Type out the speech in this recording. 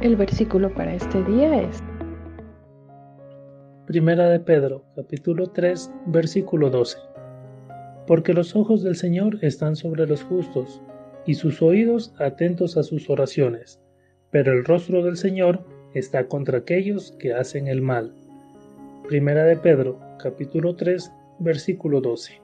El versículo para este día es Primera de Pedro, capítulo 3, versículo 12. Porque los ojos del Señor están sobre los justos, y sus oídos atentos a sus oraciones, pero el rostro del Señor está contra aquellos que hacen el mal. Primera de Pedro, capítulo 3, versículo 12.